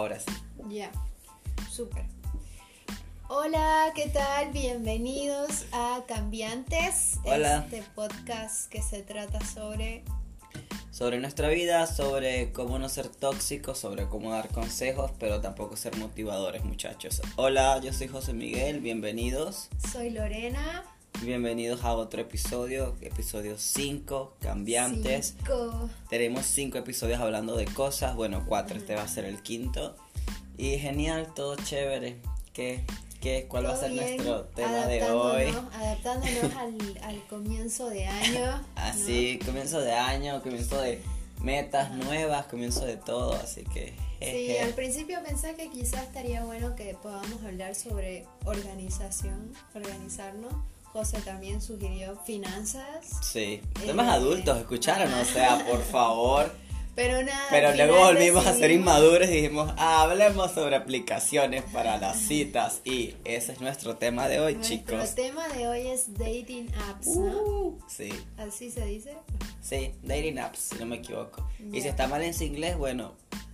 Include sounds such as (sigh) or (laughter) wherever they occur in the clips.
ahora sí. Ya, súper. Hola, ¿qué tal? Bienvenidos a Cambiantes, Hola. este podcast que se trata sobre Sobre nuestra vida, sobre cómo no ser tóxicos, sobre cómo dar consejos, pero tampoco ser motivadores, muchachos. Hola, yo soy José Miguel, bienvenidos. Soy Lorena. Bienvenidos a otro episodio, episodio 5, cambiantes. Cinco. Tenemos 5 episodios hablando de cosas, bueno, 4, este va a ser el quinto. Y genial, todo chévere. ¿Qué, qué, ¿Cuál va a Todo ser nuestro tema de hoy? adaptándonos- al, (laughs) al comienzo de año. (laughs) ¿no? Así, comienzo de año, comienzo de metas nuevas, comienzo de todo, así que... Sí, jeje. al principio pensé que quizás estaría bueno que podamos hablar sobre organización, organizarnos. José también sugirió finanzas, Sí, Eh, temas adultos, escucharon, o sea, por (laughs) favor. pero nada. Pero luego volvimos a ser inmaduros y dijimos, hablemos sobre aplicaciones para las citas. Y ese es nuestro tema de hoy, Nuestro chicos. tema de hoy es dating apps, ¿no? Uh, sí, Así se dice. sí, dating apps, si no me equivoco. Y si está mal en inglés, bueno,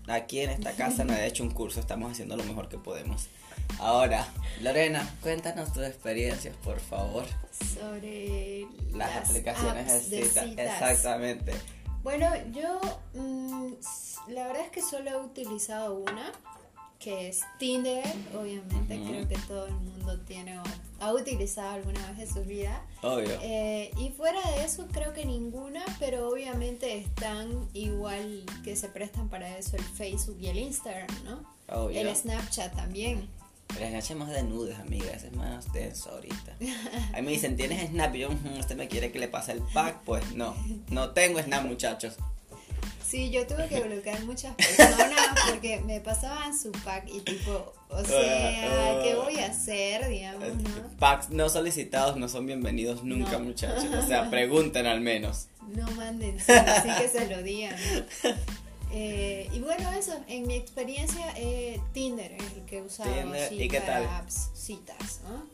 aquí en esta casa nadie ha hecho un curso, estamos haciendo lo mejor que podemos. Ahora, Lorena, cuéntanos tus experiencias, por favor. Sobre Las, aplicaciones apps de cita. citas. Exactamente. Bueno, yo mm, s- la verdad es que solo he utilizado una, que es Tinder. Obviamente, creo que todo el mundo tiene o ha utilizado alguna vez en su vida. Obvio. Eh, y fuera de eso, creo que ninguna, pero obviamente están igual que se prestan para eso el Facebook y el Instagram, ¿no? Obvio. El Snapchat también. Pero Snapchat es más de nudes, amiga. Ese es más denso ahorita. A mí me dicen, ¿tienes Snap? Y yo, "Ujú, ¿usted me quiere que le pase el pack? Pues no. No tengo Snap, muchachos. Sí, yo tuve que bloquear muchas personas porque me pasaban su pack y tipo, o sea, ¿qué voy a hacer, digamos, no? Packs no solicitados no son bienvenidos nunca, No. muchachos. O sea, (laughs) pregunten al menos. No manden, sí, así que se lo digan. ¿no? (laughs) Eh, y bueno, eso, en mi experiencia, eh, Tinder es el que he usado Tinder, ¿y qué para tal? apps, citas, ¿no?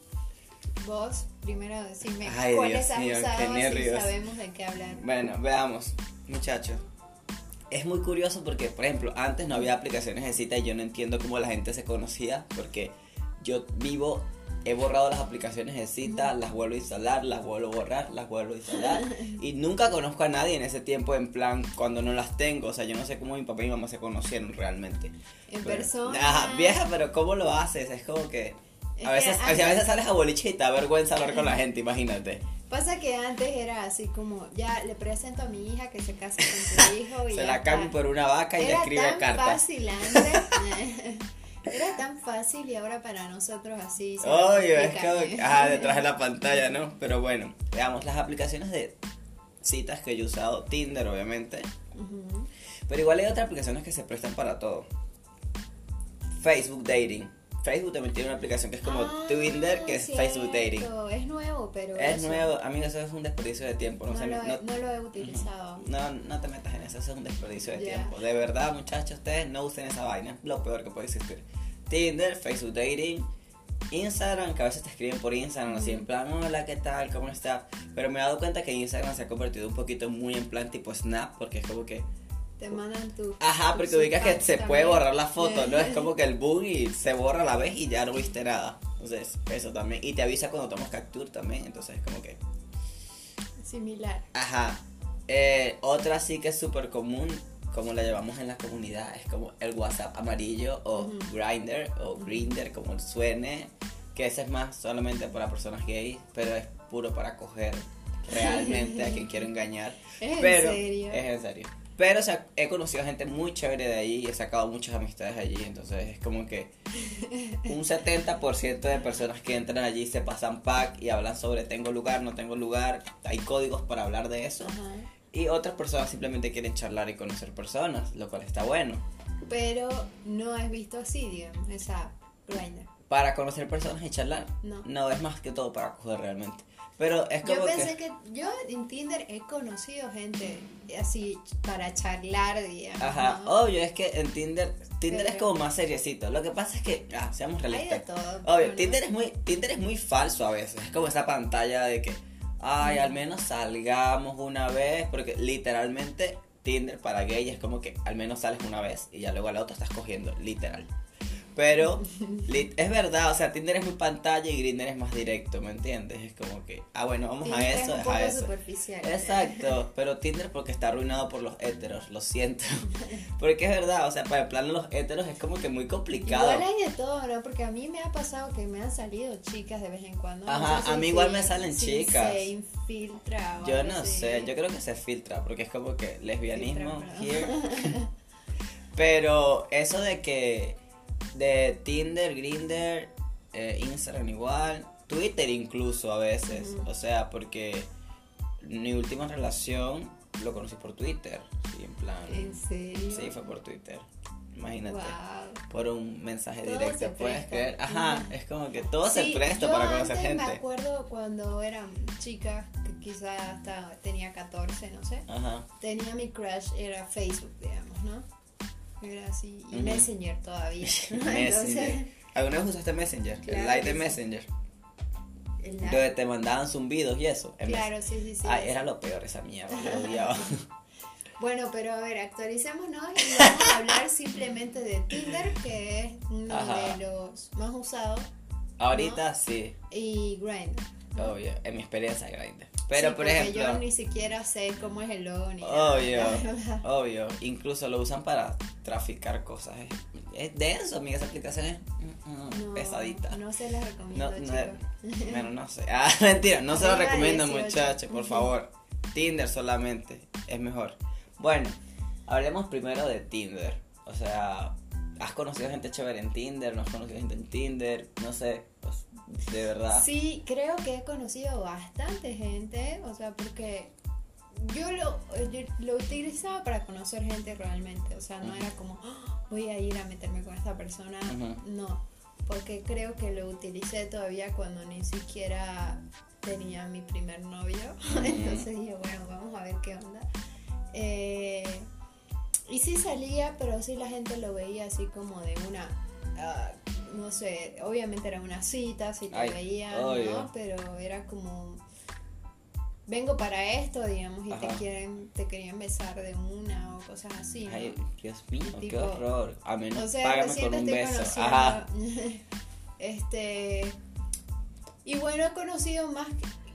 Vos, primero decime Ay, cuáles Dios has mío, usado, así sabemos de qué hablar. Bueno, veamos, muchachos. Es muy curioso porque, por ejemplo, antes no había aplicaciones de cita y yo no entiendo cómo la gente se conocía porque yo vivo, he borrado las aplicaciones de cita, las vuelvo a instalar, las vuelvo a borrar, las vuelvo a instalar y nunca conozco a nadie en ese tiempo en plan cuando no las tengo, o sea, yo no sé cómo mi papá y mi mamá se conocieron realmente. En Pero- persona. Ajá, vieja, pero ¿cómo lo haces? Es como que... Es A veces, a veces sales a boliche y te da vergüenza hablar con la gente, imagínate. Pasa que antes era así como, ya le presento a mi hija que se case con tu (laughs) hijo y Se la cambio por una vaca y le Era escribe tan cartas. fácil antes. (laughs) Era tan fácil y ahora para nosotros así. Oye, es complica, como que- ¿eh? ajá, detrás de la pantalla, ¿no? Pero bueno, veamos las aplicaciones de citas que yo he usado, Tinder obviamente, pero igual hay otras aplicaciones que se prestan para todo. Facebook Dating. Facebook también tiene una aplicación que es como Ah, Tinder, que es Facebook Dating. Es nuevo, pero. Es eso nuevo, amigo, eso es un desperdicio de tiempo, no, No, sé, lo, no, he, no lo he utilizado. no, no te metas en eso, eso es un desperdicio de tiempo. De verdad, muchachos, ustedes no usen esa vaina, es lo peor que puede existir. Tinder, Facebook Dating, Instagram, que a veces te escriben por Instagram, así en plan, hola, ¿qué tal? ¿Cómo estás? Pero me he dado cuenta que Instagram se ha convertido un poquito muy en plan tipo Snap, porque es como que, Te mandan tu. ajá, porque ubicas que se puede borrar la foto, ¿no? Es (laughs) como que el bug y se borra a la vez y ya no viste nada. Entonces, eso también. Y te avisa cuando tomas capture también, entonces es como que... Similar. Ajá. Eh, otra sí que es súper común, como la llevamos en la comunidad, es como el WhatsApp amarillo o Ujú. Grindr o Grinder, como suene. Que ese es más solamente para personas gays, pero es puro para coger realmente a quien (laughs) quiero engañar. ¿Es en pero, serio? Es en serio. Pero o sea, he conocido gente muy chévere de ahí y he sacado muchas amistades allí. Entonces es como que (laughs) un 70% de personas que entran allí se pasan pack y hablan sobre tengo lugar, no tengo lugar. Hay códigos para hablar de eso. Ajá. Y otras personas simplemente quieren charlar y conocer personas, lo cual está bueno. Pero no has visto así, digamos, esa Grindr. Para conocer personas y charlar. No. No, es más que todo para coger realmente. Pero es como Yo pensé que... que... yo en Tinder he conocido gente así para charlar, digamos. Ajá, ¿no? obvio, es que en Tinder, Tinder es como más seriecito. Lo que pasa es que, ah, seamos Hay de realistas. todo. Obvio, ¿no? Tinder es muy, Tinder es muy falso a veces. Es como esa pantalla de que, ay, al menos salgamos una vez, porque literalmente Tinder para gay es como que al menos sales una vez y ya luego a la otra estás cogiendo, literal. Pero (laughs) es verdad, o sea, Tinder es muy pantalla y Grindr es más directo, ¿me entiendes? Es como que, ah, bueno, vamos a Tinder eso, es un poco a eso. superficial. Exacto, (laughs) pero Tinder porque está arruinado por los héteros, lo siento. (laughs) Porque es verdad, o sea, para el plano de los héteros es como que muy complicado. Igual hay de todo, ¿no? Porque a mí me ha pasado que me han salido chicas de vez en cuando. No Ajá, sé a si- mí igual me salen si chicas. Se infiltra. o Yo no sé, yo creo que se filtra, porque es como que lesbianismo Filtra. Pero eso de que de Tinder, Grinder, eh, Instagram igual, Twitter incluso a veces, o sea, porque mi última relación lo conocí por Twitter, sí, en plan, ¿En serio? sí, fue por Twitter, imagínate. Wow. Por un mensaje Todo directo, puedes creer. Ajá, es como que todo se presta yo para conocer antes gente. Me acuerdo cuando eran chicas, que quizás hasta tenía 14, no sé. Ajá. Tenía mi crush, era Facebook, digamos, ¿no? Era así. Y. Messenger todavía. (laughs) (laughs) Messenger. Entonces, ¿Alguna vez usaste Messenger? el like de. Messenger. el Donde te mandaban zumbidos y eso. Claro, sí, sí, sí. Ay, era lo peor esa mierda, lo odiaba. (laughs) Bueno, pero a ver, actualicémonos y vamos a hablar simplemente de Tinder, que es uno Ajá. de los más usados, Ahorita sí, y Grindr. obvio, en mi experiencia grande. Pero Sí, por ejemplo, yo ni siquiera sé cómo es el logo ni nada. obvio, obvio, incluso lo usan para traficar cosas. Es, es denso, amiga, esa aplicación es mm, No, pesadita. No se las recomiendo, No, no, bueno, no sé. Ah, (laughs) mentira, no se de recomiendo, 18. muchachos, por favor. Tinder solamente, es mejor. Bueno, hablemos primero de Tinder. O sea, ¿has conocido gente chévere en Tinder? ¿No has conocido gente en Tinder? No sé, pues, de verdad. Sí, creo que he conocido bastante gente, o sea, porque yo lo, yo lo utilizaba para conocer gente realmente, o sea, no era como "Ah, voy a ir a meterme con esta persona, no, porque creo que lo utilicé todavía cuando ni siquiera tenía mi primer novio, (laughs) entonces dije, bueno, vamos a ver qué onda. Eh, y sí salía, pero sí la gente lo veía así como de una, ah, no sé, obviamente era una cita, si te Ay, veían, obvio. ¿no? Pero era como, vengo para esto, digamos, y te quieren, te querían besar de una o cosas así, ¿no? Ay, Dios mío, qué horror. A menos O sea, págame te un beso. Ajá. (laughs) Este. Y bueno, he conocido más.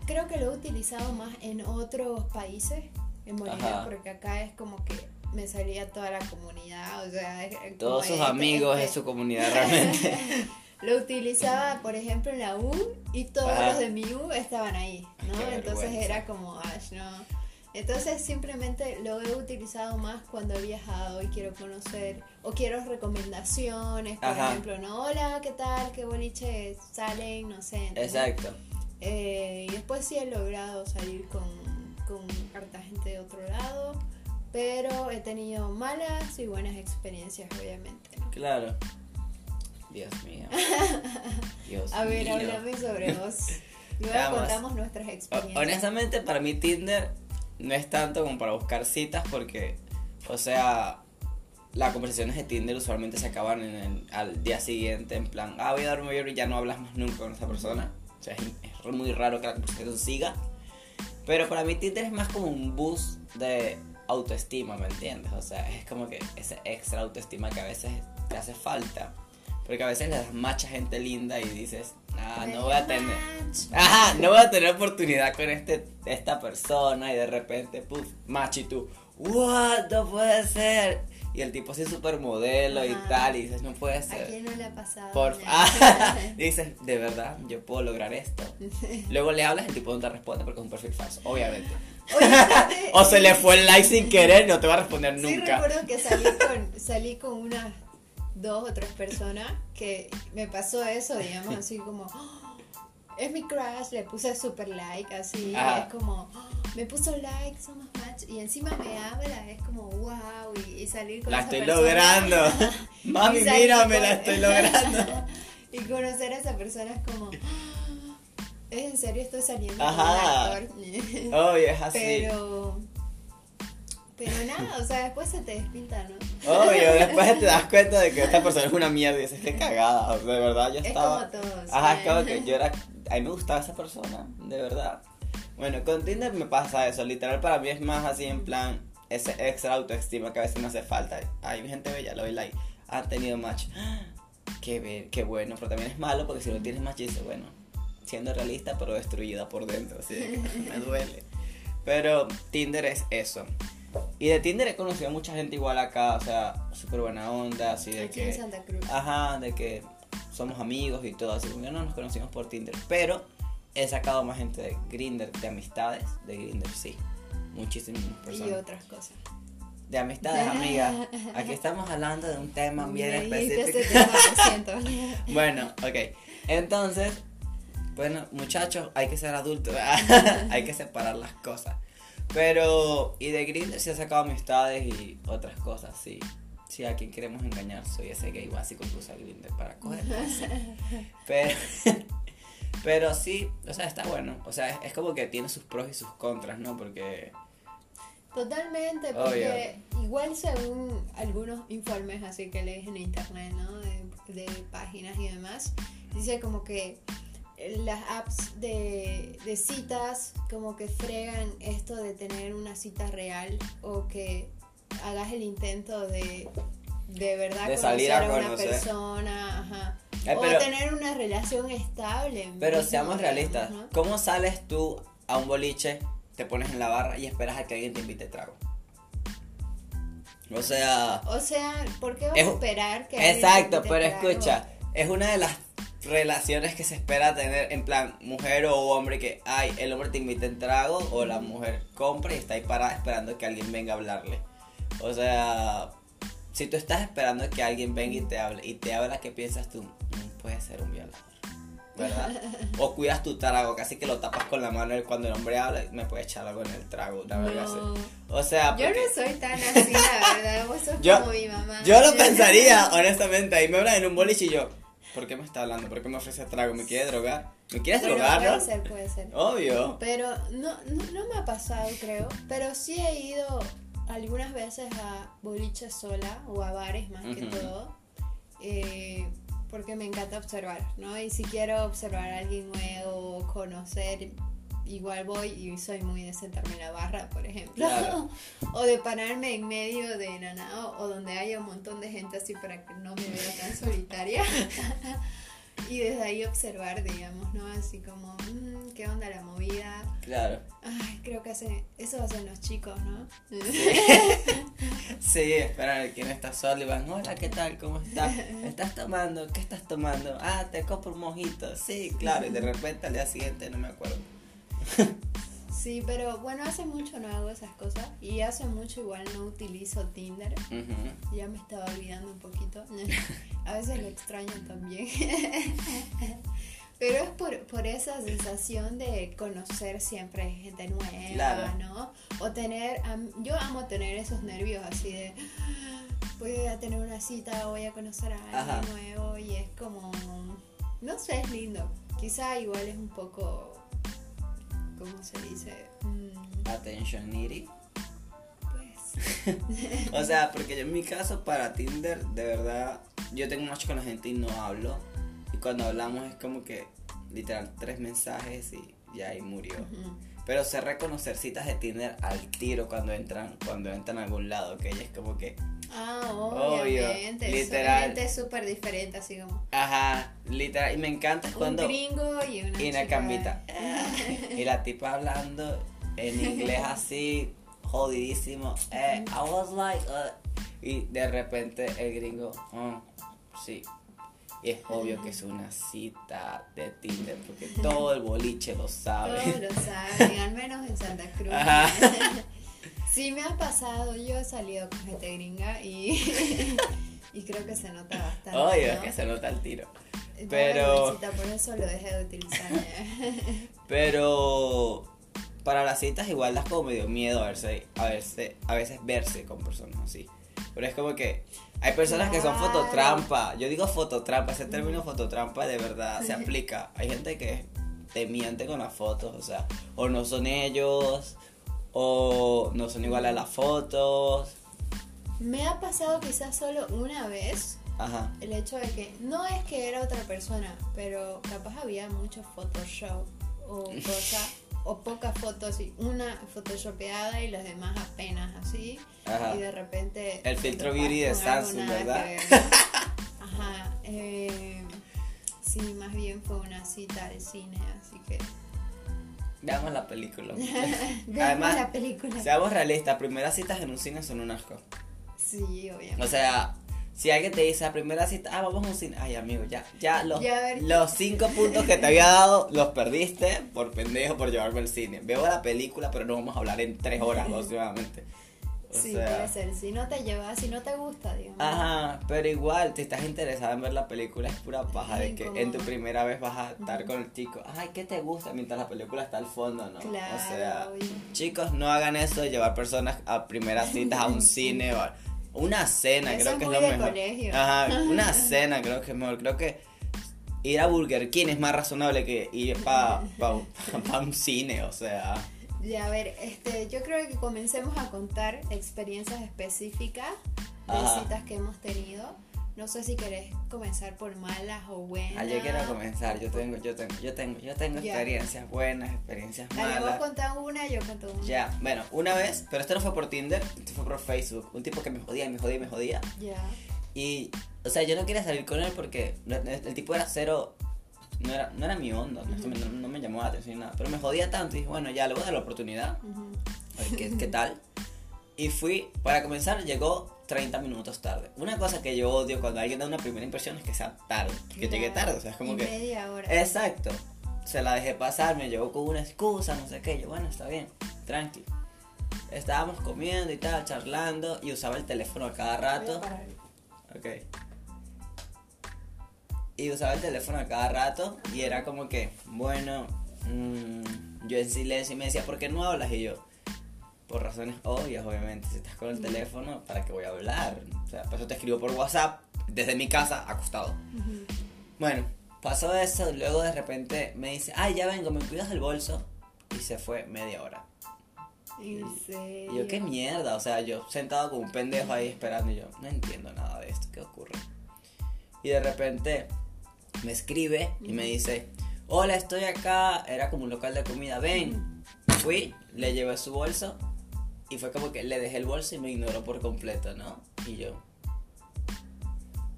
Creo que lo he utilizado más en otros países. En Bolivia, Ajá. porque acá es como que me salía toda la comunidad. O sea, Todos sus este- amigos este- de su comunidad realmente. (laughs) Lo utilizaba, por ejemplo, en la U y todos Ajá. los de mi U estaban ahí, ¿no? Qué Entonces vergüenza. era como, Ash, ¿no? Entonces simplemente lo he utilizado más cuando he viajado y quiero conocer o quiero recomendaciones, por Ajá. ejemplo, ¿no? Hola, ¿qué tal? ¿Qué boliches salen? No sé. ¿entendés? Exacto. Eh, y después sí he logrado salir con, con harta gente de otro lado, pero he tenido malas y buenas experiencias, obviamente. Claro. Dios mío. (laughs) Dios A ver, mío. háblame sobre (laughs) vos. Luego Vamos. contamos nuestras experiencias. Honestamente, para mí Tinder no es tanto como para buscar citas porque, o sea, las conversaciones de Tinder usualmente se acaban en el- al día siguiente en plan, ah, voy a darme mayor y ya no hablas más nunca con esa persona. O sea, es, es muy raro que la conversación siga. Pero para mí Tinder es más como un boost de autoestima, ¿me entiendes? O sea, es como que ese extra autoestima que a veces te hace falta. Porque a veces le das match a gente linda y dices, ah, no voy a tener... (laughs) Ajá, no voy a tener oportunidad con este, esta persona y de repente, puff, match y tú, what, no puede ser. Y el tipo así súper modelo y Ajá. tal, y dices, no puede ¿A ser. quién no le ha pasado? Por (laughs) ah, (laughs) (laughs) dices, de verdad, yo puedo lograr esto. Luego le hablas, el tipo no te responde porque es un perfil falso, obviamente. Oye, O se le fue el like sin querer, no te va a responder Sí nunca. recuerdo que salí con, salí con unas dos o tres personas que me pasó eso, digamos, así como... "Oh, es mi crush, le puse super like, así, Ajá. es como, "Oh, me puso like, somos match, y encima me habla, es como, wow, y, y salir con La esa estoy persona. logrando. (laughs) (laughs) Mami, mírame, con- la estoy logrando. (laughs) y conocer a esa persona es como, "Ah, (gasps) es en serio, estoy saliendo Ajá. con un actor. Obvio, es así. Pero, pero nada, o sea, después se te despinta, ¿no? Obvio, después te das cuenta de que esta persona es una mierda y dices, qué cagada, de verdad, yo Es estaba... como todos. Ajá, es como que yo era... A mí me gustaba esa persona, de verdad. Bueno, con Tinder me pasa eso, literal para mí es más así en plan... ese extra autoestima que a veces no hace falta. Hay gente bella, lo doy like. Han tenido match. (gasps) Qué, be- qué bueno, pero también es malo porque si no tienes match dices, bueno, siendo realista, pero destruida por dentro, así que (laughs) me duele. Pero Tinder es eso. Y de Tinder he conocido a mucha gente igual acá, o sea, súper buena onda, así de Aquí en que... Santa Cruz. Ajá, de que somos amigos y todo, así que no nos conocimos por Tinder. Pero he sacado más gente de Grinder, de amistades, de Grinder, sí. Muchísimas y personas. otras cosas. De amistades, amiga. (laughs) Aquí estamos hablando de un tema bien específico. tema, lo. (laughs) Bueno, ok. Entonces, bueno, muchachos, hay que ser adultos. (laughs) hay que separar las cosas. Pero, y de Grindr sí he sacado amistades y otras cosas, sí. Si a quien queremos engañar, soy ese gay básico que usa Grindr para coger. Pero, pero sí, o sea, está bueno. O sea, es, es como que tiene sus pros y sus contras, ¿no? Porque, Totalmente, porque igual según algunos informes así que lees en internet, ¿no? De, de páginas y demás, dice como que las apps de, de citas como que fregan esto de tener una cita real o que hagas el intento de de verdad De salir conocer a a una conocer. persona, ajá. Ay, o pero- tener una relación estable. pero seamos realistas. ¿Cómo sales tú a un boliche, te pones en la barra y esperas a que alguien te invite trago? O sea... O sea, ¿por qué vas Es- a esperar que alguien Exacto, te pero trago? escucha, es una de las relaciones que se espera tener en plan mujer o hombre que ay, el hombre te invita en trago o la mujer compra y está ahí parada esperando que alguien venga a hablarle. O sea, si tú estás esperando que alguien venga y te hable y te habla, ¿qué piensas tú? "Mm, puede ser un violador. ¿Verdad? (laughs) O cuidas tu trago, casi que lo tapas con la mano y cuando el hombre habla, me puede echar algo en el trago, verga así. No. O sea, Yo no soy tan así, la verdad. Vos sos Yo- como mi mamá. Yo lo (laughs) pensaría, honestamente. Ahí me hablan en un boliche y yo, ¿por qué me está hablando? ¿Por qué me ofrece trago? ¿Me quiere drogar? ¿Me quieres Pero drogar, puede no? ser, puede ser. Obvio. Pero no, no, no me ha pasado, creo. Pero sí he ido algunas veces a boliches sola o a bares más que Ujú. todo. eh, porque me encanta observar, ¿no? Y si quiero observar a alguien nuevo, conocer, igual voy y soy muy de sentarme en la barra, por ejemplo. Claro. (laughs) o de pararme en medio de Nanao o donde haya un montón de gente así para que no me vea tan solitaria. (laughs) y desde ahí observar, digamos, ¿no? Así como, mm, ¿qué onda la movida? Claro. Ay, creo que hace, eso hacen los chicos, ¿no? Sí, (laughs) esperar quién está solo y van, hola, ¿qué tal? ¿Cómo estás? ¿Estás tomando? ¿Qué estás tomando? Ah, te compro un mojito. Sí, claro. Y de (laughs) repente al día siguiente no me acuerdo. (laughs) Sí, pero bueno, hace mucho no hago esas cosas y hace mucho igual no utilizo Tinder. Ya me estaba olvidando un poquito. (laughs) A veces lo extraño también. (laughs) Pero es por, por esa sensación de conocer siempre gente nueva, Claro. ¿no? O tener, yo amo tener esos nervios así de, voy a tener una cita, voy a conocer a alguien Ajá. nuevo y es como, no sé, es lindo. Quizá igual es un poco, ¿cómo se dice? Mm, Attention needy. pues, (laughs) O sea, porque yo en mi caso para Tinder, de verdad, yo tengo mucho con la gente y no hablo. Y cuando hablamos es como que literal tres mensajes y ya ahí murió. Pero sé reconocer citas de Tinder al tiro cuando entran, cuando entran a algún lado, que ella es como que, Ah, Obvio, obviamente. literal. Obviamente es súper diferente, así como ajá, literal. Y me encanta cuando un gringo y una y una chica. cambita. Y la tipa hablando en inglés (laughs) así, jodidísimo. Eh, I was like, uh, y de repente el gringo, "Oh, sí. Y es obvio que es una cita de Tinder, porque todo el boliche lo sabe. Lo saben, al menos en Santa Cruz. Ajá. Sí, me ha pasado. Yo he salido con gente gringa y, (laughs) y creo que se nota bastante. Obvio, es ¿no? que se nota el tiro. Pero- Luisita, por eso lo dejé de utilizar. (laughs) Pero para las citas igual das como medio miedo a verse, a verse, a veces verse con personas así. Pero es como que hay personas que son Claro. fototrampa. Yo digo fototrampa, ese término fototrampa de verdad se (laughs) aplica. Hay gente que te miente con las fotos, o sea, o no son ellos, o no son igual a las fotos. me ha pasado quizás solo una vez Ajá. el hecho de que no es que era otra persona, pero capaz había mucho Photoshop o cosa, o pocas fotos, y una photoshopeada y las demás apenas así. Ajá. Y de repente. El filtro beauty de Samsung, ¿verdad? que. (laughs) Ajá. eh, sí, más bien fue una cita al cine, así que. Veamos la película. (laughs) Veamos Además, la película. Seamos realistas, primeras citas en un cine son un asco. Sí, obviamente. O sea, si alguien te dice la primera cita, ah, vamos a un cine. Ay, amigo, ya, ya los, Ya, a los cinco puntos que te había dado los perdiste por pendejo por llevarme al cine. Veo la película, pero no vamos a hablar en tres horas (laughs) aproximadamente. O sí, sea, puede ser. Si no te llevas, si no te gusta, digamos. Ajá, pero igual, si estás interesada en ver la película, es pura paja de que en tu primera vez vas a estar con el chico. Ay, ¿qué te gusta? Mientras la película está al fondo, ¿no? Claro, o sea, chicos, no hagan eso de llevar personas a primeras (laughs) citas a un cine o a una cena, Eso creo que es lo de mejor. colegio. Ajá, una (laughs) cena creo que es mejor. Creo que ir a Burger King es más razonable que ir para pa, pa un cine, o sea. Ya, a ver, este, yo creo que comencemos a contar experiencias específicas de Ajá. citas que hemos tenido. No sé si querés comenzar por malas o buenas. Ah, yo quiero comenzar, yo tengo, yo tengo, yo tengo, yo tengo Ya. experiencias buenas, experiencias Dale, vos malas. contás una, yo cuento una. Ya, bueno, una vez, pero esto no fue por Tinder, esto fue por Facebook. Un tipo que me jodía, me jodía, me jodía. Ya. Y, o sea, yo no quería salir con él porque el tipo era cero, no era, no era mi onda, no, no, no me llamó la atención nada. Pero me jodía tanto y dije, bueno, ya le voy a dar la oportunidad, Ujú. a ver qué, qué tal. Y fui, para comenzar, llegó 30 minutos tarde. Una cosa que yo odio cuando alguien da una primera impresión es que sea tarde, que llegue Claro. tarde, o sea, es como Y que... media hora. Exacto. Se la dejé pasar, me llegó con una excusa, no sé qué. Yo, bueno, está bien, tranqui. Estábamos comiendo y tal, charlando, y usaba el teléfono a cada Voy a rato. parar. Ok. Y usaba el teléfono a cada rato, y era como que, bueno, mm, yo en silencio y me decía, ¿por qué no hablas? Y yo, por razones obvias, obviamente, si estás con el teléfono, ¿para qué voy a hablar? O sea, por eso te escribo por WhatsApp, desde mi casa, acostado. Bueno, pasó eso, luego de repente me dice, ay, ya vengo, me cuidas el bolso. Y se fue media hora. En serio. Y yo, qué mierda, o sea, yo sentado como un pendejo ahí esperando y yo, no entiendo nada de esto, ¿qué ocurre? Y de repente me escribe y me dice, hola, estoy acá, era como un local de comida, ven. Fui, le llevé su bolso y fue como que le dejé el bolso y me ignoró por completo, ¿no? Y yo...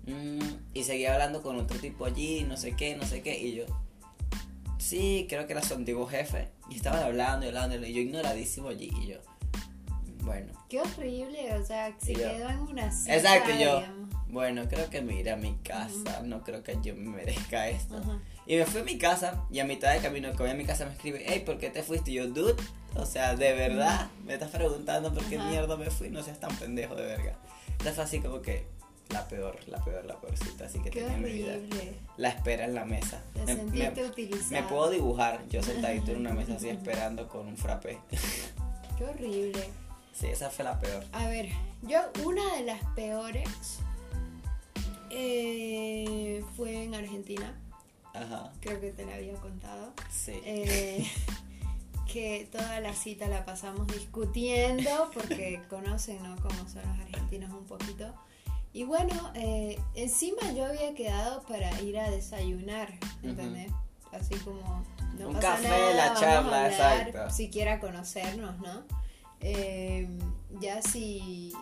"Mm", y seguía hablando con otro tipo allí, no sé qué, no sé qué, y yo... Sí, creo que era su antiguo jefe. Y estaban hablando y hablando y yo ignoradísimo allí y yo... Bueno. Qué horrible, o sea, se yo- quedó en una cita, Exacto, y yo... digamos. Bueno, creo que me iré a mi casa, no creo que yo me merezca esto. Y me fui a mi casa y a mitad de camino que voy a mi casa me escribe, hey, ¿por qué te fuiste? Y yo, dude, o sea, de verdad, me estás preguntando por qué mierda me fui, no seas tan pendejo de verga. Esa fue así como que la peor, la peor, la peor cita así que Qué tenía en mi vida. La espera en la mesa. Te Me- sentiste me, utilizado. me puedo dibujar yo sentadito en una mesa así esperando con un frappé. Qué horrible. Sí, esa fue la peor. A ver, yo una de las peores eh, fue en Argentina, Ajá, creo que te la había contado, sí. eh, (laughs) que toda la cita la pasamos discutiendo porque (laughs) conocen ¿no? cómo son los argentinos un poquito. Y bueno, eh, encima yo había quedado para ir a desayunar, ¿entendés? Así como no Un pasa café, nada, la charla, hablar, exacto. siquiera conocernos, ¿no? Eh, ya si,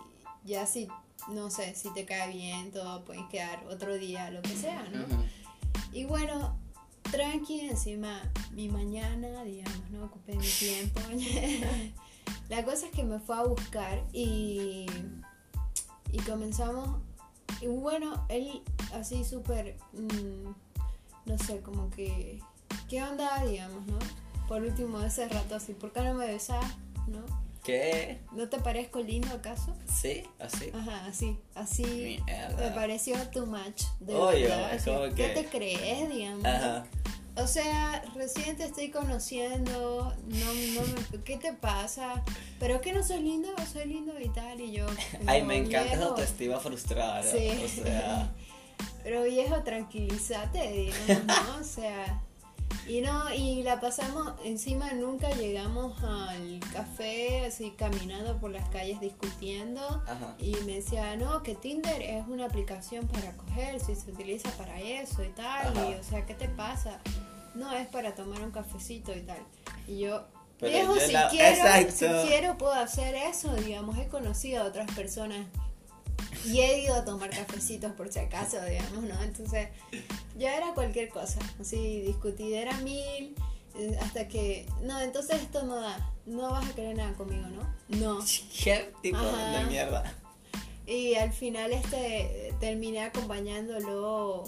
ya si, no sé, si te cae bien, todo puedes quedar otro día, lo que sea, ¿no? Y bueno, tranqui, encima mi mañana, digamos, no ocupé mi tiempo. (laughs) La cosa es que me fue a buscar y, y comenzamos. Y bueno, él así súper, mm, no sé, como que, ¿qué onda, digamos, no? Por último, ese rato así, ¿por qué no me besás, no? ¿Qué? ¿No te parezco lindo acaso? ¿Sí? ¿Así? Ajá, así, así. Mierda. Me pareció too much. De es como ¿Qué que- te crees, digamos? Ajá. O sea, recién te estoy conociendo, no, no me- ¿qué te pasa? ¿Pero que no soy lindo? Soy lindo y tal, y yo... (laughs) Ay, "No, me encanta esa viejo". autoestima frustrada. Sí. O sea, (laughs) Pero viejo, tranquilízate, digamos, ¿no? O sea... Y no, y la pasamos, encima nunca llegamos al café, así caminando por las calles discutiendo. ajá. Y me decía, no, que Tinder es una aplicación para coger, si se utiliza para eso y tal. Ajá. Y, o sea, ¿qué te pasa? No, es para tomar un cafecito y tal. Y yo, Pero Viejo, yo si, la- quiero, Exacto. si quiero puedo hacer eso, digamos, he conocido a otras personas y he ido a tomar cafecitos por si acaso, digamos, ¿no? Entonces, ya era cualquier cosa, así, discutidera mil, eh, hasta que, no, entonces esto no da, no vas a querer nada conmigo, ¿no? No. (laughs) ¿Qué tipo Ajá. de mierda? Y al final este terminé acompañándolo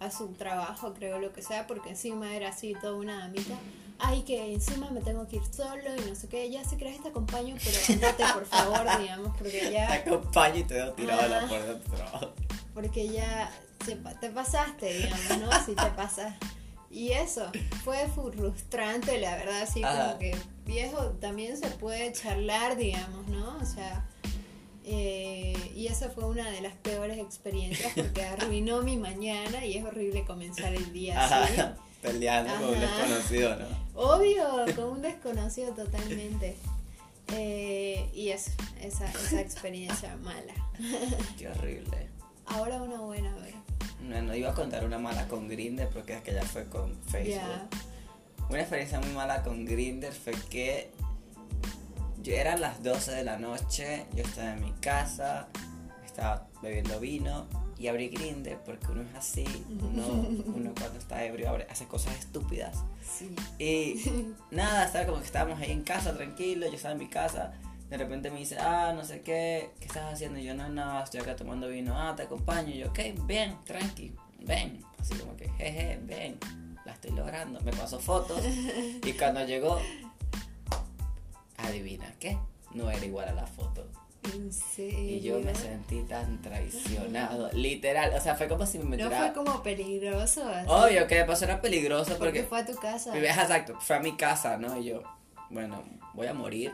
a su trabajo, creo lo que sea, porque encima era así toda una damita. Ay, que encima me tengo que ir solo y no sé qué. Ya si querés te acompaño, pero andate por favor, (laughs) digamos, porque Te ya, acompaño y te veo tirado a la puerta de tu trabajo. porque ya te pasaste, digamos, ¿no? Si te pasas. Y eso, fue frustrante, la verdad, así Ajá. como que viejo también se puede charlar, digamos, ¿no? O sea, eh, y esa fue una de las peores experiencias porque (laughs) arruinó mi mañana y es horrible comenzar el día así. Ajá. Peleando con un desconocido, ¿no? Obvio, con un desconocido totalmente. Eh, y eso, esa, esa experiencia mala. Qué horrible. Ahora una buena, a ver. Bueno, iba a contar una mala con Grinder porque es que ya fue con Facebook. Una experiencia muy mala con Grinder fue que yo eran las 12 de la noche, yo estaba en mi casa, estaba bebiendo vino y abrí Grinder porque uno es así, uno, (laughs) uno cuando está ebrio abre- hace cosas estúpidas. Sí. Y (laughs) nada, estaba como que estábamos ahí en casa tranquilo, yo estaba en mi casa, de repente me dice, ah, no sé qué, ¿qué estás haciendo? Y yo, no, no, estoy acá tomando vino, ah, te acompaño. Y yo, ok, ven, tranqui, ven. Así como que, jeje, ven, la estoy logrando. Me pasó fotos y cuando llegó, adivina, ¿qué? No era igual a la foto. ¿En serio? Y yo me sentí tan traicionado, literal, o sea, fue como si me No metiera... fue como peligroso. así, Obvio que de paso era peligroso Porque porque... fue a tu casa. Mi vieja, exacto, fue a mi casa, ¿no? Y yo, bueno, voy a morir.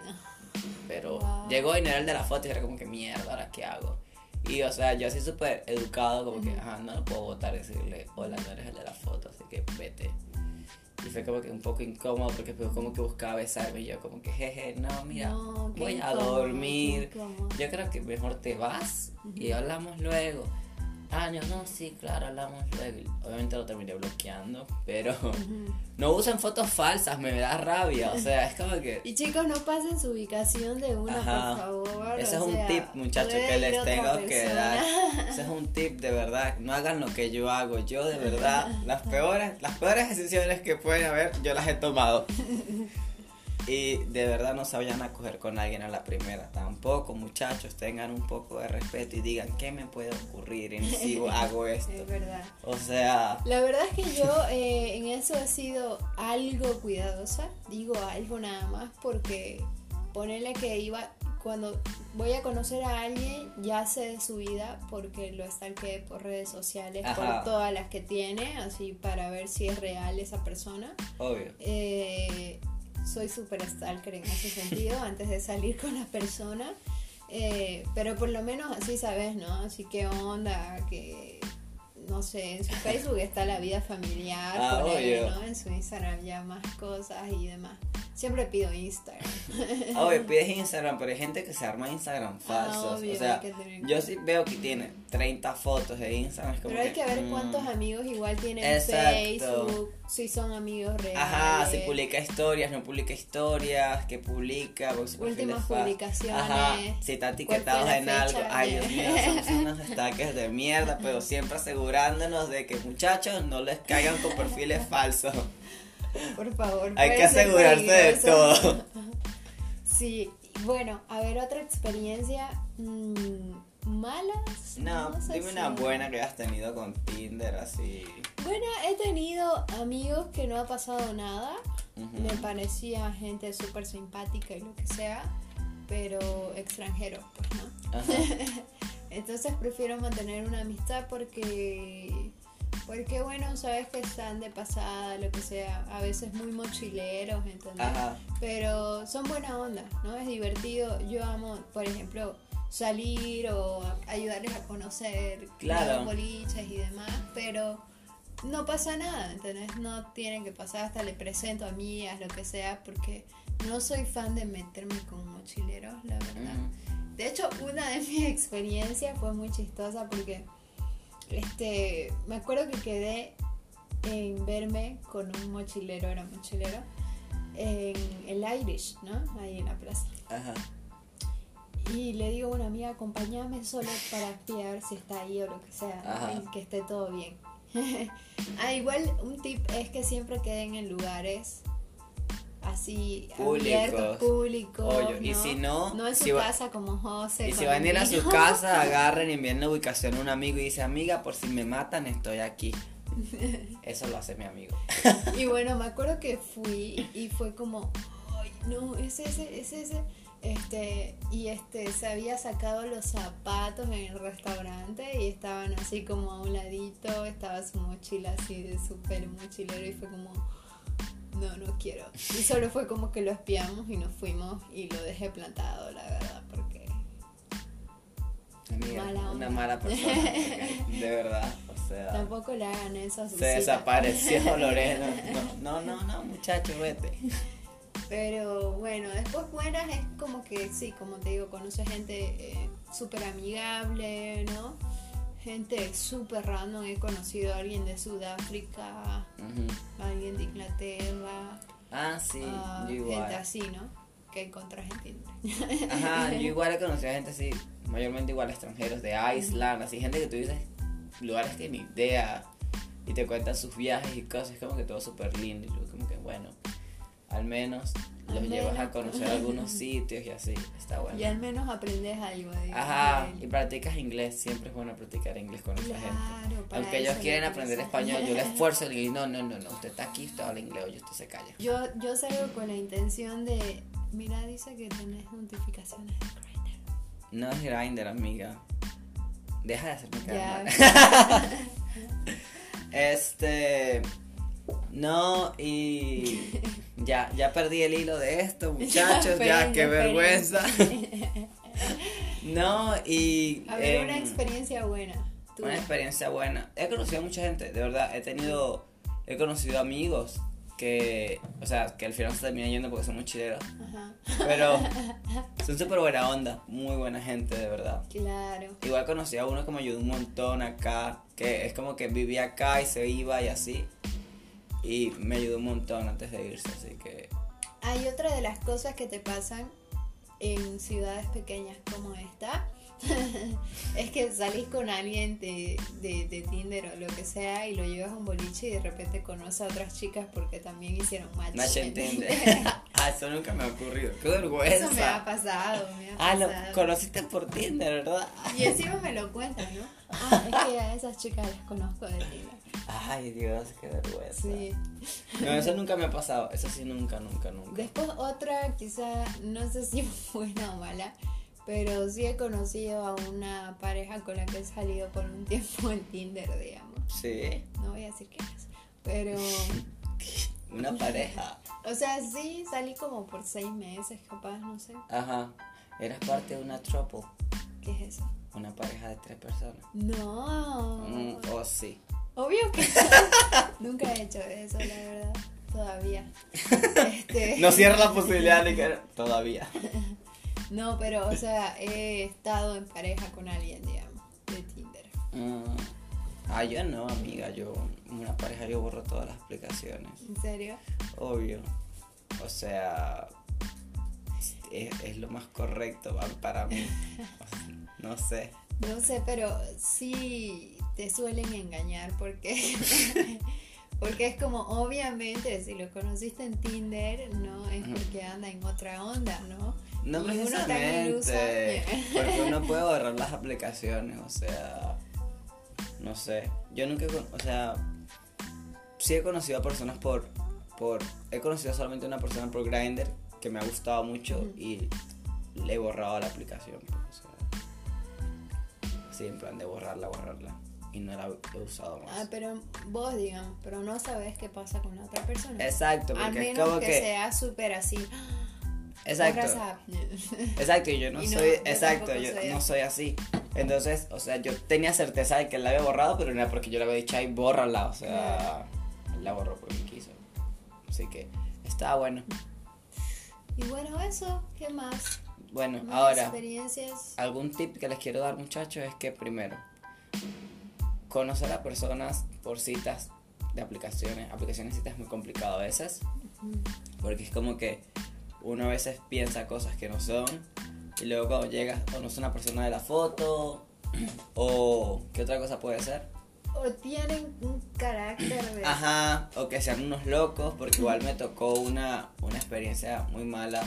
Pero Wow. llegó y no era el de la foto y era como que mierda, ¿ahora qué hago? Y o sea, yo así súper educado, como que, ajá, no lo puedo votar y decirle, hola, no eres el de la foto, así que vete. Y fue como que un poco incómodo porque pues como que buscaba besarme y yo como que, jeje, no, mira, No, voy a dormir. Yo creo que mejor te vas y hablamos luego. No, sí, claro, hablamos luego. Obviamente lo terminé bloqueando, pero no usen fotos falsas, me da rabia. O sea, es como que. Y chicos, no pasen su ubicación de una, Ajá. por favor. Ese es un tip, muchachos, que les tengo que persona. dar. (laughs) Ese es un tip de verdad. No hagan lo que yo hago. Yo de verdad, las peores, las peores decisiones que pueden haber, yo las he tomado. (laughs) Y de verdad no se vayan a coger con alguien a la primera. Tampoco, muchachos, tengan un poco de respeto y digan qué me puede ocurrir en si (laughs) hago esto. Es verdad. O sea, La verdad es que yo eh, en eso he sido algo cuidadosa, digo algo nada más, porque ponerle que iba, cuando voy a conocer a alguien, ya sé de su vida, porque lo stalkeé por redes sociales, Ajá. por todas las que tiene, así para ver si es real esa persona. obvio. Eh, soy súper stalker en ese sentido antes de salir con la persona. Eh, pero por lo menos así sabes, ¿no? Así que onda, que no sé, en su Facebook está la vida familiar, Ah, ponele, obvio. ¿no? En su Instagram ya más cosas y demás. Siempre pido Instagram. Obvio, pides Instagram, pero hay gente que se arma Instagram falsos. Ah, obvio, o sea, que yo sí veo que tiene 30 fotos de Instagram. es como Pero hay que ver mm, cuántos amigos igual tienen Exacto. Facebook, si son amigos reales. Ajá, si publica historias, no publica historias, que publica, perfil Últimas publicaciones. Ajá, si están ¿Cuál fue etiquetados en algo. Ay, Dios mío, somos unos (laughs) destaques de mierda, pero siempre asegurándonos de que muchachos no les caigan con perfiles (laughs) falsos. Por favor. Hay que asegurarse de todo. (laughs) Sí, bueno, a ver, otra experiencia mm, malas. No, sé dime si- una buena que hayas tenido con Tinder, así. Bueno, he tenido amigos que no ha pasado nada. Ujú. Me parecía gente súper simpática y lo que sea, pero extranjeros, pues, ¿no? Ajá. (laughs) Entonces prefiero mantener una amistad porque, porque bueno, sabes que están de pasada, lo que sea, a veces muy mochileros, ¿entendés? Ajá. Pero son buena onda, ¿no? Es divertido. Yo amo, por ejemplo, salir o a- ayudarles a conocer Claro. los boliches y demás, pero no pasa nada, ¿entendés? No tienen que pasar, hasta le presento amigas, lo que sea, porque no soy fan de meterme con mochileros, la verdad. De hecho, una de mis (laughs) experiencias fue muy chistosa porque este, me acuerdo que quedé en verme con un mochilero, era mochilero, en el Irish, ¿no? Ahí en la plaza. Ajá. Y le digo a una amiga, acompáñame solo para espiar si está ahí o lo que sea, ¿no? Ajá. Que esté todo bien. (laughs) ah, igual un tip es que siempre queden en lugares así Públicos. abiertos, públicos. Obvio, y si no, no en su si va- casa como José. Y si van a ir a su casa, agarren y envíen la ubicación a un amigo y dice, amiga, por si me matan, estoy aquí. (laughs) Eso lo hace mi amigo. Y bueno, me acuerdo que fui y fue como, ay, no, es ese, es ese. Este, y este, se había sacado los zapatos en el restaurante y estaban así como a un ladito, estaba su mochila así de súper mochilero y fue como, no, no quiero. Y solo fue como que lo espiamos y nos fuimos y lo dejé plantado, la verdad, porque Amiga, Mala una mala (laughs) persona. De verdad, o sea. tampoco le hagan eso a sus Se hijas. desapareció (laughs) Lorena. No, no, no, no, muchacho, vete. Pero bueno, después buenas es como que sí, como te digo, conoce gente eh, súper amigable, ¿no? Gente súper random. He conocido a alguien de Sudáfrica, alguien de Inglaterra, Ah, sí, a yo gente igual. así, ¿no? Que encontras en Tinder. Ajá, yo (laughs) igual he conocido a gente así, mayormente igual extranjeros de Island, así gente que tú dices lugares que ni idea y te cuentan sus viajes y cosas, es como que todo súper lindo y yo como que bueno, al menos los llevas a conocer algunos sitios y así, está bueno. Y al menos aprendes algo. de- Ajá, y practicas inglés, siempre es bueno practicar inglés con esa gente. Claro, Aunque ellos quieren aprender español, yo les esfuerzo y les digo, no, no, no, no, usted está aquí, usted habla inglés, oye, usted se calla. Yo, yo salgo con la intención de, mira, dice que tenés notificaciones de Grindr. No es Grindr, amiga. Deja de hacerme quedar mal. (laughs) este. No, y. (laughs) Ya, ya perdí el hilo de esto, (laughs) muchachos. ya, esperen, qué vergüenza. (laughs) no, y. A ver, una em, experiencia buena. Una experiencia buena. He conocido a mucha gente, de verdad. He tenido. He conocido amigos que. O sea, que al final se terminan yendo porque son muy chileros. Ajá. Pero. (laughs) son súper buena onda. Muy buena gente, de verdad. Claro. Igual conocí a uno que me ayudó un montón acá, que es como que vivía acá y se iba y así. Y me ayudó un montón antes de irse, así que... Hay otra de las cosas que te pasan en ciudades pequeñas como esta. (laughs) es que salís con alguien de, de, de Tinder o lo que sea y lo llevas a un boliche y de repente conoces a otras chicas porque también hicieron match. Nacha entiende. (laughs) ah, eso nunca me ha ocurrido. Qué vergüenza. Eso me ha pasado, me ha ah, lo pasado. conociste por Tinder, ¿verdad? Y encima me lo cuentan, ¿no? Ah, es que a esas chicas las conozco de Tinder. Ay, Dios, qué vergüenza. Sí. No, eso nunca me ha pasado. Eso sí, nunca, nunca, nunca. Después otra, quizá, no sé si (laughs) buena o mala, pero sí he conocido a una pareja con la que he salido por un tiempo en Tinder, digamos. Sí, No voy a decir quién es, pero, (laughs) una pareja. (laughs) o sea, sí salí como por seis meses, capaz, no sé. Ajá. Eras parte de una trouble. ¿Qué es eso? Una pareja de tres personas. No, Mm, oh, sí. Obvio que (laughs) nunca he hecho eso, la verdad, todavía. (laughs) Este, No cierra la posibilidad de que... (laughs) Todavía. no, pero, o sea, he estado en pareja con alguien, digamos, de Tinder. Mm. Ah, yo no, amiga. Yo, una pareja, yo borro todas las aplicaciones. ¿En serio? Obvio. O sea, es, es lo más correcto para mí. No sé. No sé, pero sí te suelen engañar porque (laughs) porque es como obviamente si lo conociste en Tinder no es porque anda en otra onda, ¿no? No Y uno precisamente. (laughs) Porque uno puede borrar las aplicaciones. O sea, no sé. Yo nunca, o sea, sí he conocido a personas por, por, he conocido solamente a una persona por Grindr que me ha gustado mucho y le he borrado la aplicación. pues, o sea, sí, en plan de borrarla, borrarla. Y no la he usado más. Ah, pero vos digamos, pero no sabes qué pasa con la otra persona. Exacto, Al porque es menos como que, que. sea súper así. Exacto. (laughs) Exacto, y yo no Y no, soy, yo exacto, yo soy no soy así. Entonces, o sea, yo tenía certeza de que la había borrado, pero no era porque yo le había dicho, ay, bórrala, o sea, él la borró porque quiso. Así que estaba bueno. Y bueno, eso, ¿qué más? Bueno, Más ahora, experiencias. algún tip que les quiero dar, muchachos, es que primero, conocer a personas por citas de aplicaciones. Aplicaciones de citas es muy complicado a veces. Porque es como que uno a veces piensa cosas que no son. Y luego cuando llegas, conoces a una persona de la foto. (clears throat) O, ¿qué otra cosa puede ser? O tienen un carácter de... Ajá, o que sean unos locos, porque igual me tocó una, una experiencia muy mala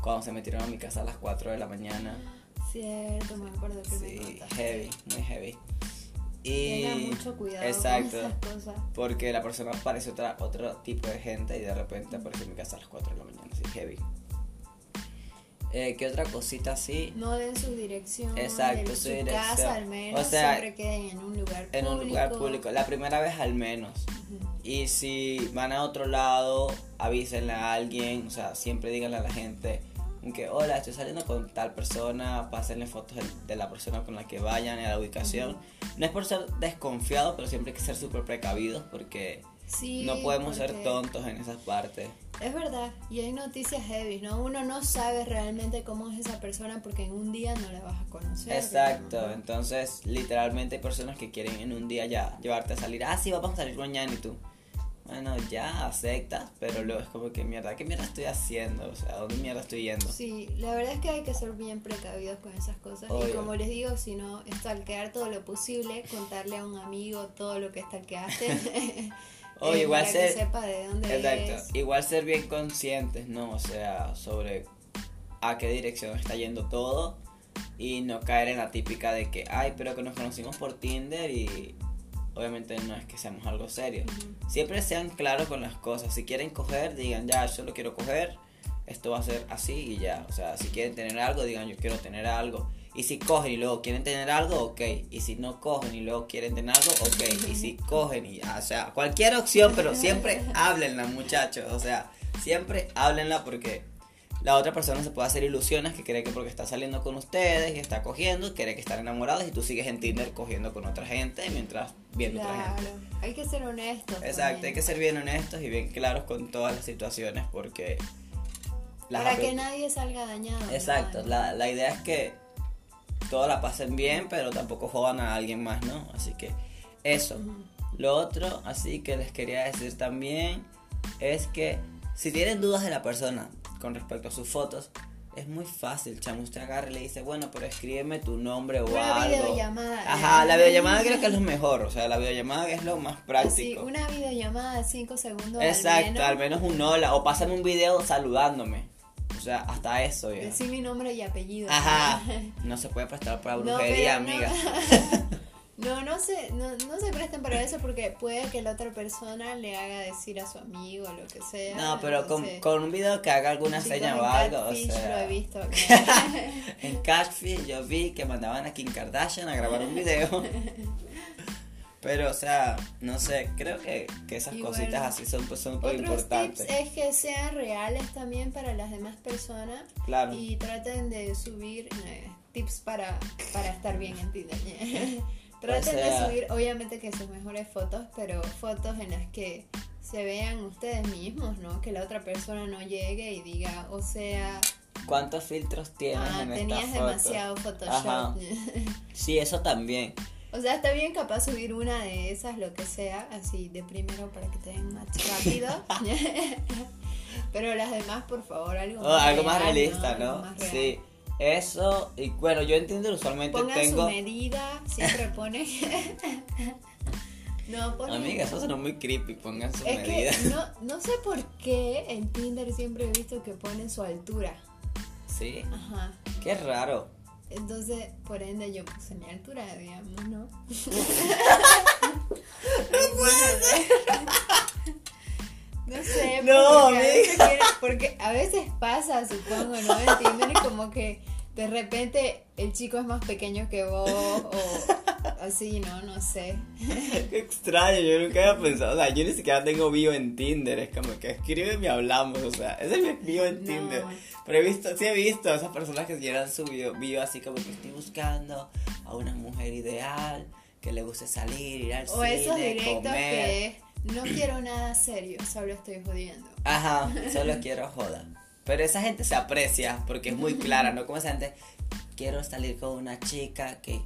cuando se metieron a mi casa a las 4 de la mañana. Cierto, me acuerdo que Sí, heavy, muy heavy. Tenga Y mucho cuidado exacto, con esas cosas. porque la persona parece otra, otro tipo de gente y de repente apareció en mi casa a las 4 de la mañana, así heavy. Eh, ¿Qué otra cosita así? No den su dirección. Exacto, en su dirección. casa al menos. O sea, siempre queden en un lugar En público. un lugar público, la primera vez al menos. Y si van a otro lado, avísenle a alguien, o sea, siempre díganle a la gente que, hola, estoy saliendo con tal persona, pásenle fotos de, la persona con la que vayan y a la ubicación. No es por ser desconfiado, pero siempre hay que ser súper precavidos porque Sí, no podemos ser porque tontos en esas partes. Es verdad, y hay noticias heavy, ¿no? Uno no sabe realmente cómo es esa persona porque en un día no la vas a conocer. Exacto, ¿no? entonces literalmente hay personas que quieren en un día ya llevarte a salir. Ah, sí, vamos a salir mañana y tú. Bueno, ya aceptas, pero luego es como que mierda, ¿qué mierda estoy haciendo? O sea, ¿a dónde mierda estoy yendo? Sí, la verdad es que hay que ser bien precavidos con esas cosas. Y como les digo, si no, stalkear todo lo posible, contarle a un amigo todo lo que stalkeaste. (laughs) (laughs) O igual para ser- que sepa de dónde Exacto, igual ser bien conscientes, ¿no? O sea, sobre a qué dirección está yendo todo y no caer en la típica de que, ay, pero que nos conocimos por Tinder y obviamente no es que seamos algo serio. Siempre sean claros con las cosas. Si quieren coger, digan, ya, yo lo quiero coger, esto va a ser así y ya. O sea, si quieren tener algo, digan, yo quiero tener algo. Y si cogen y luego quieren tener algo, ok. Y si no cogen y luego quieren tener algo, ok. Y si cogen y ya, o sea, cualquier opción, pero siempre (laughs) háblenla, muchachos. O sea, siempre háblenla porque la otra persona se puede hacer ilusiones que cree que porque está saliendo con ustedes y está cogiendo, cree que están enamorados y tú sigues en Tinder cogiendo con otra gente mientras viendo otra gente. Claro, hay que ser honestos. Exacto, también. hay que ser bien honestos y bien claros con todas las situaciones porque... las Para que nadie salga dañado. ¿no? Exacto, la, la idea es que todos la pasen bien, pero tampoco jodan a alguien más, ¿no? Así que eso. Lo otro, así que les quería decir también, es que si tienen dudas de la persona con respecto a sus fotos, es muy fácil, chamo. Usted agarra y le dice, bueno, pero escríbeme tu nombre o Una algo. videollamada. Ajá, la videollamada creo que es lo (laughs) mejor, o sea, la videollamada es lo más Sí, práctico. una videollamada de 5 segundos. Exacto, al al menos. menos un hola. O pásame un video saludándome. O sea, hasta eso, ya. Decir mi nombre y apellido. Ajá. (laughs) No se puede prestar para brujería, no- amiga. No, (laughs) no se, no, no se presten para eso porque puede que la otra persona le haga decir a su amigo o lo que sea. No, pero con, entonces, con un video que haga alguna seña o algo. O sea, lo he visto. (laughs) en Catfish yo vi que mandaban a Kim Kardashian a grabar un video. (laughs) Pero, o sea, no sé, creo que, que esas Y cositas bueno, así son pues, son Otros importantes. tips es que sean reales también para las demás personas Claro. y traten de subir eh, tips para, para estar bien en Tinder. (laughs) traten sea- de subir, obviamente que sus mejores fotos, pero fotos en las que se vean ustedes mismos, ¿no? Que la otra persona no llegue y diga, o sea, ¿Cuántos filtros tienes ah, en tenías esta foto? demasiado Photoshop. Ajá. (laughs) Sí, eso también. o sea, está bien capaz subir una de esas, lo que sea, así de primero para que te den más rápido. (laughs) (laughs) pero las demás, por favor, algo Oh, algo más realista, Algo ¿no? más real. Sí. Eso, y bueno, yo entiendo usualmente Pongan tengo. su medida, siempre ponen. (laughs) no, ponen. Amiga, eso suena muy creepy, pongan su es medida. que no, no sé por qué en Tinder siempre he visto que ponen su altura. Sí, Ajá. qué raro. Entonces, por ende, yo puse mi altura, digamos, ¿no? (laughs) No (laughs) sé, No, porque, a veces quieren- porque a veces pasa, supongo, ¿no? En Tinder y como que de repente el chico es más pequeño que vos o así, ¿no? No sé. Qué extraño, yo nunca había pensado. O sea, yo ni siquiera tengo bio en Tinder. Es como que escríbeme y hablamos. O sea, ese es mi bio en No. Tinder. Pero he visto, sí he visto a esas personas que llenan su bio, bio así como que estoy buscando a una mujer ideal, que le guste salir, ir al O esos cine, directos comer. que no quiero nada serio, solo estoy jodiendo. Ajá, (laughs) solo quiero joda. Pero esa gente se aprecia porque es muy clara, ¿no? Como esa gente, quiero salir con una chica que,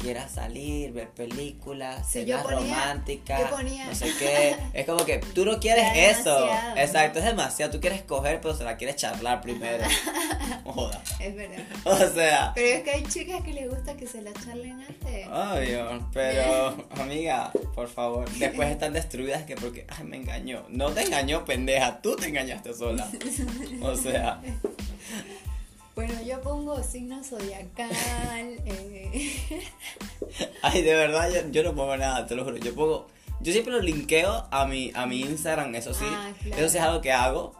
quieras salir, ver películas, Sí, cenas románticas, no sé qué. Es como que tú no quieres es eso. Exacto, es demasiado. Tú quieres coger, pero se la quieres charlar primero. (laughs) Joda. Es verdad. (laughs) O sea, Pero es que hay chicas que les gusta que se la charlen antes. obvio, pero (laughs) amiga, por favor, después están destruidas que porque, ay, me engañó. No te engañó, pendeja, tú te engañaste sola. O sea, Bueno, yo pongo signo zodiacal. (laughs) eh, ay, de verdad, yo, yo no pongo nada, te lo juro. Yo pongo, yo siempre lo linkeo a mi, a mi Instagram, eso sí. Ah, claro. Eso sí es algo que hago.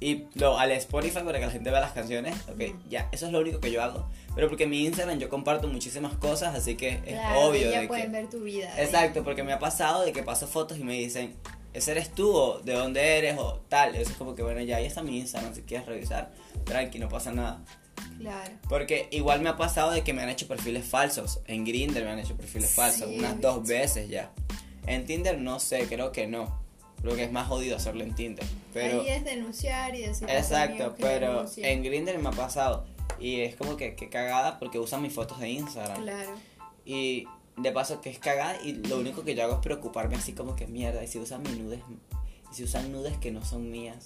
Y lo, al Spotify para que la gente vea las canciones, ok, ya, eso es lo único que yo hago. Pero porque en mi Instagram yo comparto muchísimas cosas, así que es claro, obvio ya de pueden que... ver tu vida. Exacto, porque me ha pasado de que paso fotos y me dicen, ¿ese eres tú o de dónde eres o tal? Eso es como que bueno, ya ahí está mi Instagram, si quieres revisar, tranqui, no pasa nada. Claro. Porque igual me ha pasado de que me han hecho perfiles falsos. En Grindr me han hecho perfiles Sí, falsos, unas dos veces ya. En Tinder no sé, creo que no. Creo que es más jodido hacerlo en Tinder. Pero Ahí es denunciar y decir. Exacto, pero en Grindr me ha pasado. Y es como que, que cagada porque usan mis fotos de Instagram. Claro. Y de paso que es cagada y lo único que yo hago es preocuparme así como que mierda. Y si usan mis nudes, y si usan nudes que no son mías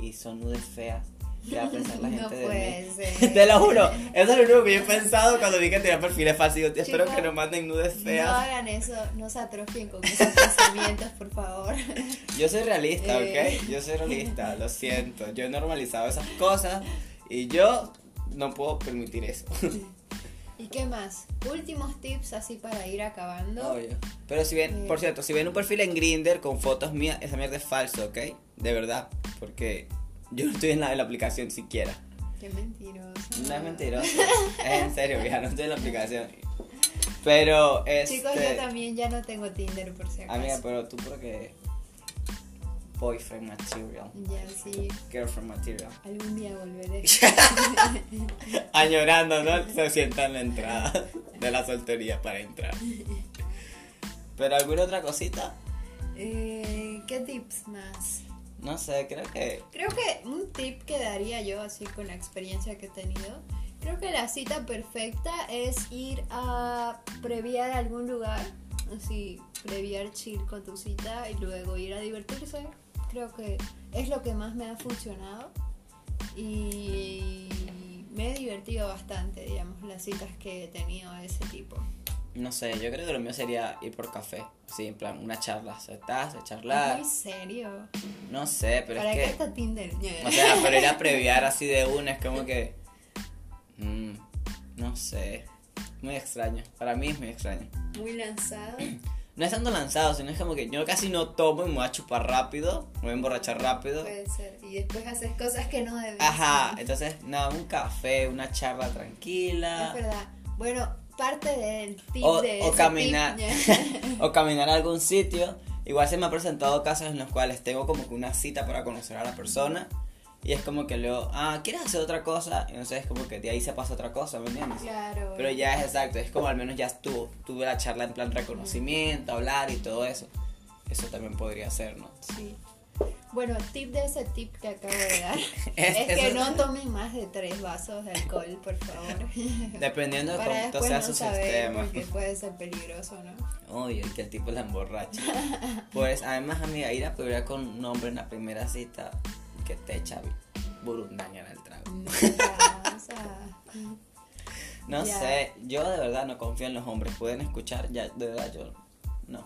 y, son nudes feas, ¿qué va a pensar la (laughs) gente no de mí? ser. (laughs) Te lo juro, eso es lo único que yo he pensado cuando vi que tenía perfiles. Digo, espero que no manden nudes No feas. hagan eso, no se atrofien con esos pensamientos, por favor. (laughs) Yo soy realista, Eh. ¿ok? Yo soy realista, lo siento. Yo he normalizado esas cosas y yo no puedo permitir eso. ¿Y qué más? Últimos tips así para ir acabando. Obvio. Pero si ven, Eh. por cierto, si ven un perfil en Grinder con fotos mías, esa mierda es falso, ¿ok? De verdad, porque yo no estoy en la, en la aplicación siquiera. Qué mentiroso. No es mentiroso, es en serio, vieja, no estoy en la aplicación. Pero, este... Chicos, yo también ya no tengo Tinder por si acaso. Amiga, pero tú porque... Boyfriend material, Ya sí, girlfriend material. algún día volveré. (laughs) Añorando, ¿no? (laughs) Se sienta en la entrada de la soltería para entrar. Pero alguna otra cosita, Eh, ¿Qué tips más? no sé, creo que... Creo que un tip que daría yo, así con la experiencia que he tenido, creo que la cita perfecta es ir a previar algún lugar, así, previar chill con tu cita y luego ir a divertirse. Creo que es lo que más me ha funcionado y me he divertido bastante, digamos, las citas que he tenido de ese tipo. No sé, yo creo que lo mío sería ir por café. Sí, en plan, una charla. Sentarse, ¿Es charlar. muy serio? No sé, pero ¿Para es qué que. está Tinder? O sea, pero ir a previar así de una es como que. mm, no sé. Muy extraño. Para mí es muy extraño. Muy lanzado. (clears throat) No es tanto lanzado, sino es como que yo casi no tomo y me voy a chupar rápido. Me voy a emborrachar rápido. Puede ser. Y después haces cosas que no debes. Ajá, entonces, nada, un café, una charla Es tranquila. verdad. Bueno, parte del tip O- de o caminar. tip- (laughs) o caminar a algún sitio. Igual se me han presentado casos en los cuales tengo como que una cita para conocer a la persona. Y es como que luego, ah, ¿quieres hacer otra cosa? Y entonces es como que de ahí se pasa otra cosa, ¿me entiendes? claro. Pero ya es exacto, es como al menos ya estuvo, tuve la charla en plan reconocimiento, hablar y todo eso. Eso también podría ser, ¿no? Sí. Bueno, tip de ese tip que acabo de (laughs) dar Es- es, que no tomen más de tres vasos de alcohol, por favor. (laughs) Dependiendo de Para cómo sea no su sistema. porque puede ser peligroso, ¿no? Oye, que el tipo la emborracha. Pues además, amiga, ir a pelear con un hombre en la primera cita que te echa burundaña en el trago. Ya, o sea, (laughs) No Ya. sé, yo de verdad no confío en los hombres. Pueden escuchar, ya, de verdad yo no.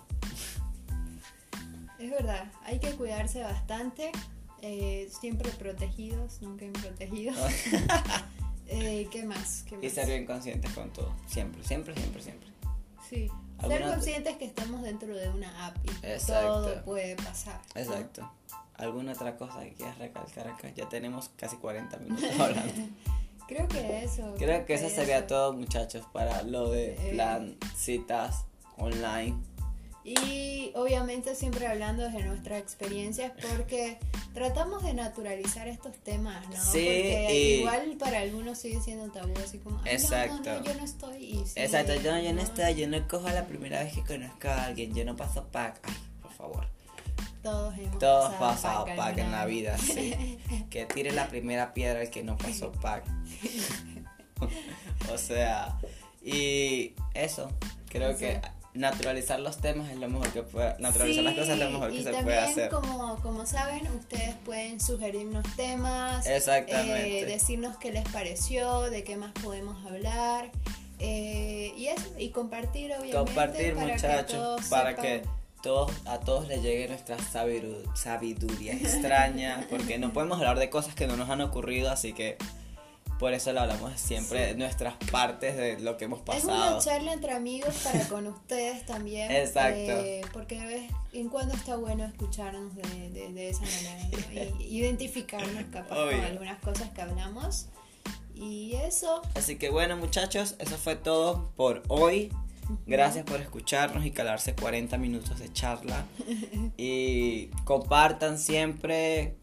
es verdad, hay que cuidarse bastante. eh, siempre protegidos, nunca improtegidos. (laughs) (laughs) Eh, ¿Qué más? ¿Qué y más? ser bien conscientes con todo. Siempre, siempre, siempre, siempre. Sí. Ser ¿Alguna- conscientes que estamos dentro de una app y Exacto. todo puede pasar. ¿no? Exacto. ¿Alguna otra cosa que quieras recalcar acá? Ya tenemos casi 40 minutos (laughs) hablando. Creo que eso. Creo que eso sería eso. todo, muchachos, para lo de Eh. plan citas online. Y obviamente siempre hablando desde nuestras experiencias porque tratamos de naturalizar estos temas, ¿no? Sí, porque y- igual para algunos sigue siendo tabú, así como, "Ay, no, Exacto. No, no, yo no estoy. y sí, Exacto, yo, yo no estoy, yo no cojo la primera vez que conozco a alguien, yo no paso pack. Ay, por favor. Todos hemos Todos pasado pasado pack pack en la vida, sí. (laughs) Que tire la primera piedra el que no pasó pack. (laughs) o sea, Y eso, creo que naturalizar los temas es lo mejor que puede, naturalizar las cosas es lo mejor que se puede hacer. Como, como saben, ustedes pueden sugerirnos temas, Exactamente. Eh, decirnos qué les pareció, de qué más podemos hablar. Eh, y eso, y compartir obviamente. Compartir muchachos, para que todos, a todos les llegue nuestra sabiduría extraña, (laughs) porque no podemos hablar de cosas que no nos han ocurrido, así que por eso lo hablamos siempre, de nuestras partes de lo que hemos pasado. Es una charla entre amigos para con (laughs) ustedes también. Exacto. Eh, porque en cuando está bueno escucharnos de, de, esa manera, (laughs) identificarnos capaz con algunas cosas que hablamos. Y eso. Así que bueno muchachos, eso fue todo por hoy. Gracias por escucharnos y calarse 40 minutos de charla. (laughs) y compartan siempre,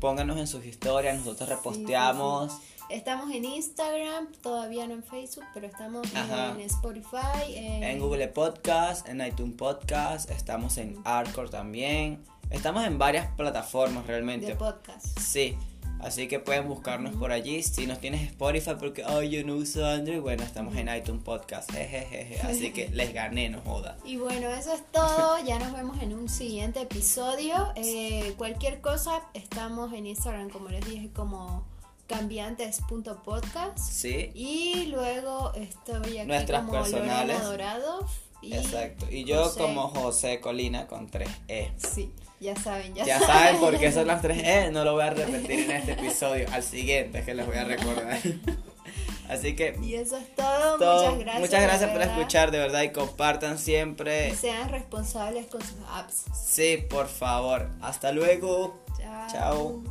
pónganos en sus historias, nosotros reposteamos. Estamos en Instagram, todavía no en Facebook, pero estamos en Spotify, en... Google Podcast, en iTunes Podcast, estamos en Arcor también. Estamos en varias plataformas realmente. De podcast. Sí. Así que pueden buscarnos por allí. Si nos tienes Spotify porque, oh, yo no uso Android, bueno, estamos en iTunes Podcast. Jejeje. Así que les gané, no joda. Y bueno, eso es todo. Ya nos vemos en un siguiente episodio. Eh, cualquier cosa, estamos en Instagram, como les dije, como cambiantes.podcast. Sí. Y luego estoy aquí Nuestras como personales. Dorado. Exacto. Y yo como José Colina con 3 E. Sí. Ya saben, ya, ya saben. por qué son las tres E. No lo voy a repetir en este episodio. Al siguiente que les voy a recordar. (laughs) Así que. Y eso es todo. Muchas gracias. Muchas gracias por escuchar, de verdad. Y compartan siempre. Y sean responsables con sus apps. Sí, por favor. Hasta luego. Chao. Chao.